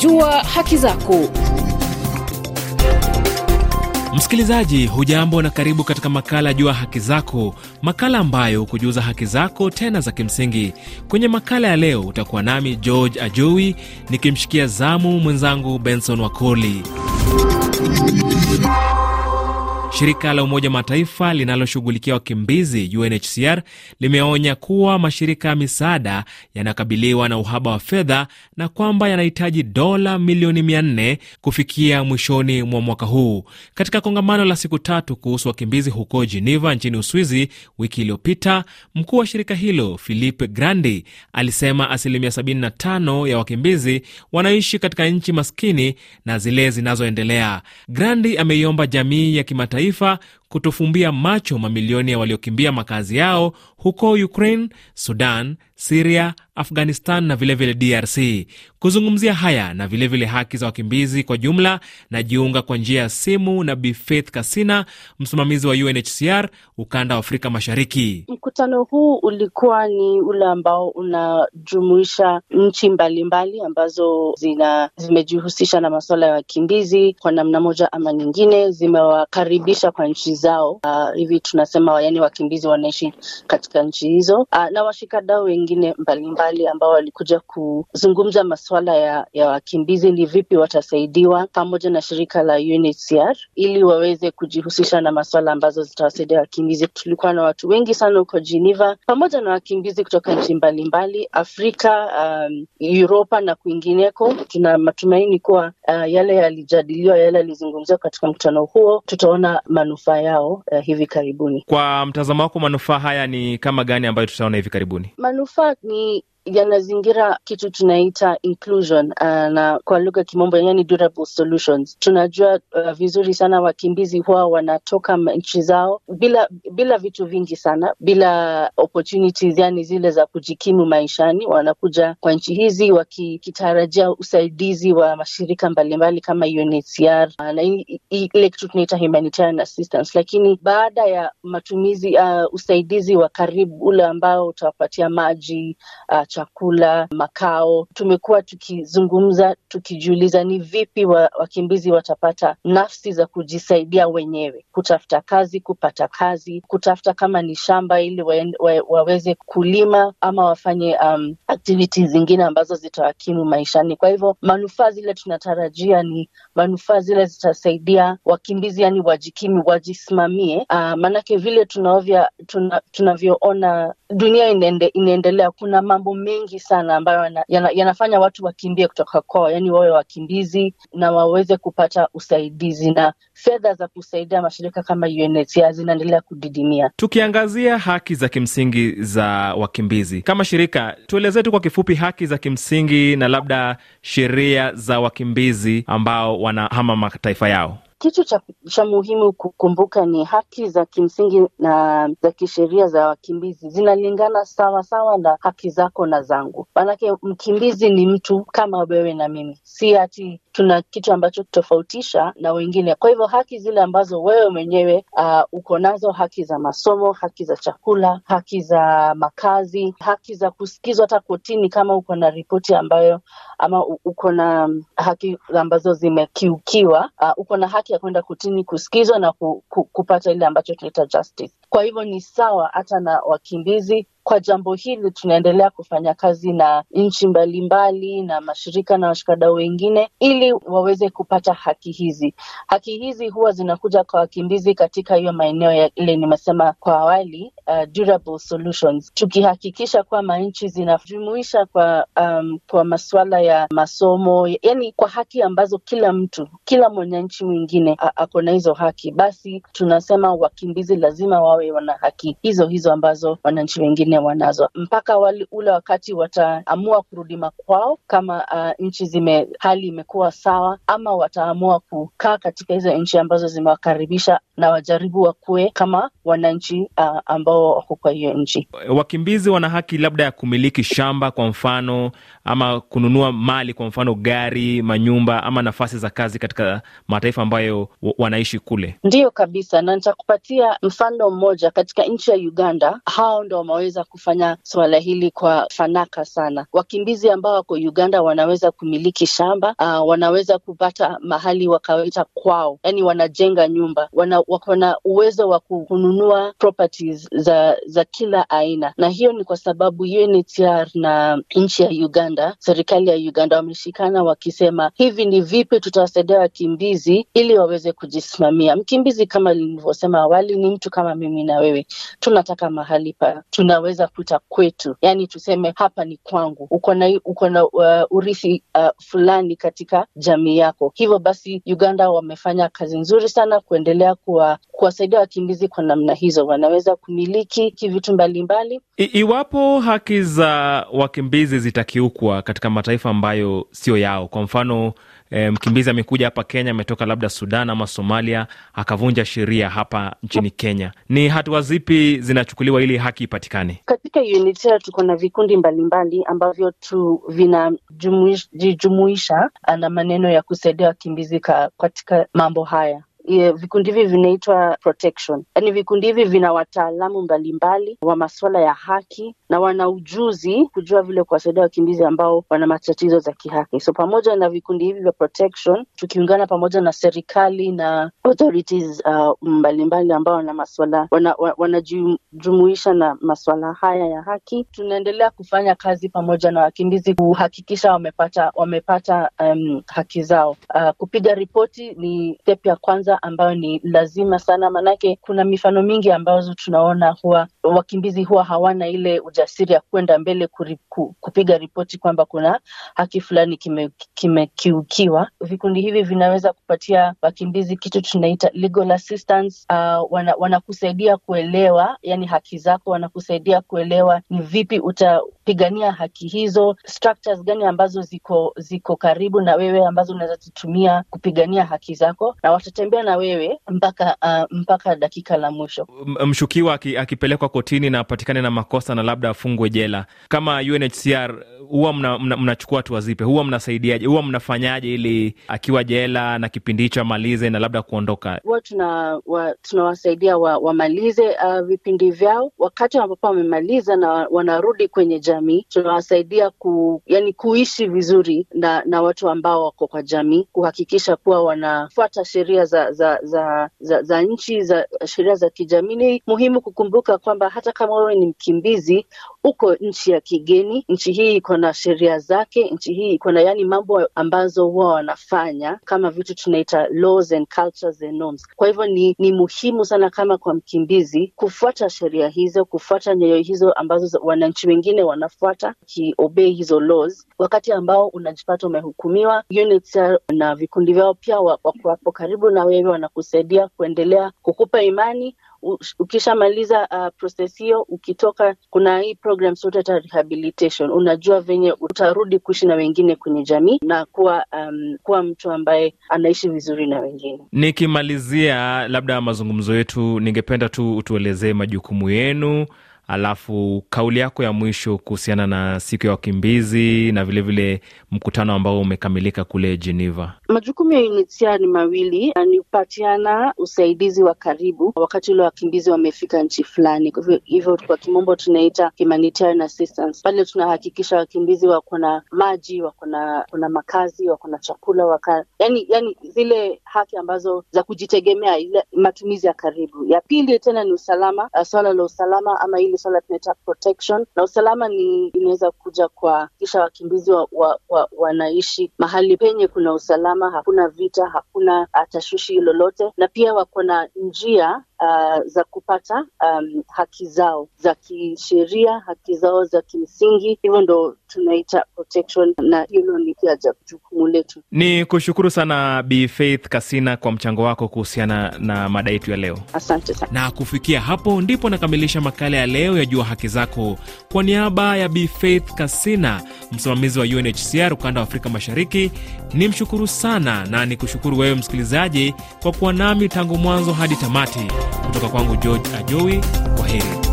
Jua haki zako. Msikilizaji, hujambo na karibu katika makala Jua Haki Zako, makala ambayo hukujuza haki zako tena za kimsingi. Kwenye makala ya leo utakuwa nami George Ajowi nikimshikia zamu mwenzangu Benson Wakoli. Shirika la Umoja Mataifa linaloshughulikia wakimbizi UNHCR limeonya kuwa mashirika ya misaada yanakabiliwa na uhaba wa fedha na kwamba yanahitaji dola milioni 400 kufikia mwishoni mwa mwaka huu. Katika kongamano la siku tatu kuhusu wakimbizi huko Geneva nchini Uswizi wiki iliyopita, mkuu wa shirika hilo Philippe Grandi alisema asilimia 75 ya wakimbizi wanaishi katika nchi maskini na zile zinazoendelea. Grandi ameiomba jamii ya kimataifa kimataifa kutofumbia macho mamilioni ya waliokimbia makazi yao huko Ukraine, Sudan, Siria, Afghanistan na vilevile vile DRC. Kuzungumzia haya na vilevile vile haki za wakimbizi kwa jumla, na jiunga kwa njia ya simu na Bi Faith Kasina, msimamizi wa UNHCR ukanda wa Afrika Mashariki. Mkutano huu ulikuwa ni ule ambao unajumuisha nchi mbalimbali ambazo zina zimejihusisha na masuala ya wakimbizi kwa namna moja ama nyingine, zimewakaribisha kwa nchi zao. Uh, hivi tunasema yani wakimbizi wanaishi katika nchi hizo uh, na washikadau wengine mbalimbali ambao walikuja kuzungumza masuala ya, ya wakimbizi, ni vipi watasaidiwa pamoja na shirika la UNHCR ili waweze kujihusisha na masuala ambazo zitawasaidia wakimbizi. Tulikuwa na watu wengi sana huko Geneva pamoja na wakimbizi kutoka nchi mbalimbali Afrika, um, Uropa na kwingineko. Tuna matumaini kuwa uh, yale yalijadiliwa, yale yalizungumziwa katika mkutano huo, tutaona manufaa yao ya hivi karibuni. Kwa mtazamo wako, manufaa haya ni kama gani ambayo tutaona hivi karibuni? Manufaa ni yanazingira kitu tunaita inclusion uh, na kwa lugha kimombo yani durable solutions. Tunajua uh, vizuri sana wakimbizi huwa wanatoka nchi zao bila bila vitu vingi sana, bila opportunities, yani zile za kujikimu maishani. Wanakuja kwa nchi hizi wakitarajia usaidizi wa mashirika mbalimbali kama UNHCR uh, na ile kitu tunaita humanitarian assistance, lakini baada ya matumizi uh, usaidizi wa karibu ule ambao utawapatia maji uh, chakula, makao. Tumekuwa tukizungumza tukijiuliza ni vipi wa, wakimbizi watapata nafsi za kujisaidia wenyewe, kutafuta kazi, kupata kazi, kutafuta kama ni shamba ili wa, wa, waweze kulima ama wafanye um, activities zingine ambazo zitawakimu maishani. Kwa hivyo manufaa zile tunatarajia ni manufaa zile zitasaidia wakimbizi, yani wajikimi, wajisimamie. Uh, maanake vile tunavyoona tuna, tunavyoona dunia inaende, inaendelea, kuna mambo mengi sana ambayo yana, yana, yanafanya watu wakimbie kutoka kwao, yani wawe wakimbizi na waweze kupata usaidizi na fedha za kusaidia mashirika kama UNHCR zinaendelea kudidimia. Tukiangazia haki za kimsingi za wakimbizi kama shirika, tuelezee tu kwa kifupi haki za kimsingi na labda sheria za wakimbizi ambao wanahama mataifa yao. Kitu cha, cha muhimu kukumbuka ni haki za kimsingi na za kisheria za wakimbizi zinalingana sawa sawa na haki zako na zangu. Maanake mkimbizi ni mtu kama wewe na mimi, si ati tuna kitu ambacho tofautisha na wengine. Kwa hivyo haki zile ambazo wewe mwenyewe uh, uko nazo, haki za masomo, haki za chakula, haki za makazi, haki za kusikizwa hata kotini kama uko na ripoti ambayo ama uko na haki ambazo zimekiukiwa, uh, uko na haki ya kwenda kutini kusikizwa na ku, ku, kupata ile ambacho tunaita justice. Kwa hivyo ni sawa hata na wakimbizi kwa jambo hili tunaendelea kufanya kazi na nchi mbalimbali na mashirika na washikadau wengine ili waweze kupata haki hizi. Haki hizi huwa zinakuja kwa wakimbizi katika hiyo maeneo ya ile nimesema kwa awali, uh, durable solutions, tukihakikisha kwamba nchi zinajumuisha kwa um, kwa masuala ya masomo, yani kwa haki ambazo kila mtu, kila mwananchi mwingine ako na hizo haki, basi tunasema wakimbizi lazima wawe wana haki hizo hizo ambazo wananchi wengine wanazo mpaka wali, ule wakati wataamua kurudi makwao, kama uh, nchi zime hali imekuwa sawa, ama wataamua kukaa katika hizo nchi ambazo zimewakaribisha na wajaribu wakuwe kama wananchi uh, ambao wako kwa hiyo nchi. Wakimbizi wana haki labda ya kumiliki shamba kwa mfano, ama kununua mali kwa mfano, gari, manyumba ama nafasi za kazi katika mataifa ambayo wanaishi kule. Ndiyo kabisa, na nitakupatia mfano mmoja. Katika nchi ya Uganda, hao ndo wameweza kufanya suala hili kwa fanaka sana. Wakimbizi ambao wako Uganda wanaweza kumiliki shamba uh, wanaweza kupata mahali wakaweta kwao, yani wanajenga nyumba, wana, wako na uwezo wa kununua properties za za kila aina, na hiyo ni kwa sababu UNHCR na nchi ya Uganda, serikali ya Uganda wameshikana wakisema hivi ni vipi tutawasaidia wakimbizi ili waweze kujisimamia. Mkimbizi kama nilivyosema awali ni mtu kama mimi na wewe, tunataka mahali pa tunaweza kuita kwetu, yani tuseme hapa ni kwangu. Uko na uko na uh, urithi uh, fulani katika jamii yako. Hivyo basi Uganda wamefanya kazi nzuri sana kuendelea kuwa kuwasaidia wakimbizi kwa namna hizo, wanaweza kumiliki vitu mbalimbali. Iwapo haki za wakimbizi zitakiukwa katika mataifa ambayo sio yao, kwa mfano e, mkimbizi amekuja hapa Kenya, ametoka labda Sudan ama Somalia, akavunja sheria hapa nchini Kenya, ni hatua zipi zinachukuliwa ili haki ipatikane? Katika UNHCR tuko na vikundi mbalimbali ambavyo tu vinajijumuisha na maneno ya kusaidia wakimbizi katika mambo haya. Yeah, vikundi hivi vinaitwa protection, yaani vikundi hivi vina wataalamu mbalimbali wa masuala ya haki na wana ujuzi kujua vile kuwasaidia wakimbizi ambao wana matatizo za kihaki. So pamoja na vikundi hivi vya protection, tukiungana pamoja na serikali na authorities uh, mbalimbali ambao wana masuala wanajijumuisha wana na masuala haya ya haki, tunaendelea kufanya kazi pamoja na wakimbizi kuhakikisha wamepata wamepata um, haki zao. Uh, kupiga ripoti ni step ya kwanza ambayo ni lazima sana, maanake kuna mifano mingi ambazo tunaona huwa wakimbizi huwa hawana ile ujasiri ya kwenda mbele kuriku, kupiga ripoti kwamba kuna haki fulani kimekiukiwa. Kime vikundi hivi vinaweza kupatia wakimbizi kitu tunaita legal assistance. Uh, wana, wanakusaidia kuelewa yani haki zako, wanakusaidia kuelewa ni vipi utapigania haki hizo, structures gani ambazo ziko ziko karibu na wewe ambazo unaweza zitumia kupigania haki zako, na watatembea na wewe mpaka uh, mpaka dakika la mwisho. Mshukiwa akipelekwa kotini na apatikane na makosa na labda afungwe jela, kama UNHCR huwa mnachukua mna, mna hatua zipi? Huwa mnasaidiaje? Huwa mnafanyaje ili akiwa jela na kipindi hicho amalize na labda kuondoka? Huwa tunawasaidia wa, wa, wamalize uh, vipindi vyao. Wakati ambapo wamemaliza na wanarudi kwenye jamii, tunawasaidia ku, yani kuishi vizuri na, na watu ambao wako kwa jamii, kuhakikisha kuwa wanafuata sheria za za za, za, za nchi za sheria za kijamii. Ni muhimu kukumbuka kwamba hata kama wewe ni mkimbizi uko nchi ya kigeni, nchi hii iko na sheria zake, nchi hii iko na yani mambo ambazo huwa wanafanya kama vitu tunaita laws and cultures and norms. Kwa hivyo ni, ni muhimu sana kama kwa mkimbizi kufuata sheria hizo, kufuata nyayo hizo ambazo wananchi wengine wanafuata, kiobei hizo laws. Wakati ambao unajipata umehukumiwa, UNHCR na vikundi vyao pia wako hapo karibu na wewe, wanakusaidia kuendelea kukupa imani ukishamaliza uh, proses hiyo, ukitoka, kuna hii program zote rehabilitation, unajua venye utarudi kuishi na wengine kwenye jamii na kuwa um, kuwa mtu ambaye anaishi vizuri na wengine. Nikimalizia labda mazungumzo yetu, ningependa tu utuelezee majukumu yenu alafu kauli yako ya mwisho kuhusiana na siku ya wakimbizi na vilevile vile mkutano ambao umekamilika kule Geneva. Majukumu ya UNHCR ni mawili, ni kupatiana usaidizi wa karibu wakati ule wakimbizi wamefika nchi fulani, hivyo kwa kimombo tunaita humanitarian assistance. Pale tunahakikisha wakimbizi wako na maji, wako na makazi, wako na chakula, waka, yani, yani zile haki ambazo za kujitegemea, ile matumizi ya karibu. Ya pili tena ni usalama, swala la usalama ama ile swala tunaita protection, na usalama ni inaweza kuja kwa kisha wakimbizi wa, wa, wa, wanaishi mahali penye kuna usalama, hakuna vita, hakuna tashwishi lolote, na pia wako na njia Uh, za kupata um, haki zao za kisheria, haki zao za kimsingi. Hivyo ndo tunaita protection, na hilo ni pia jukumu letu. Ni kushukuru sana Bi Faith Kasina kwa mchango wako kuhusiana na mada yetu ya leo. Asante sana. Na kufikia hapo ndipo nakamilisha makala ya leo ya Jua Haki Zako. Kwa niaba ya Bi Faith Kasina, msimamizi wa UNHCR ukanda wa Afrika Mashariki, ni mshukuru sana na ni kushukuru wewe msikilizaji kwa kuwa nami tangu mwanzo hadi tamati. Kutoka kwangu George Ajowi, kwa heri.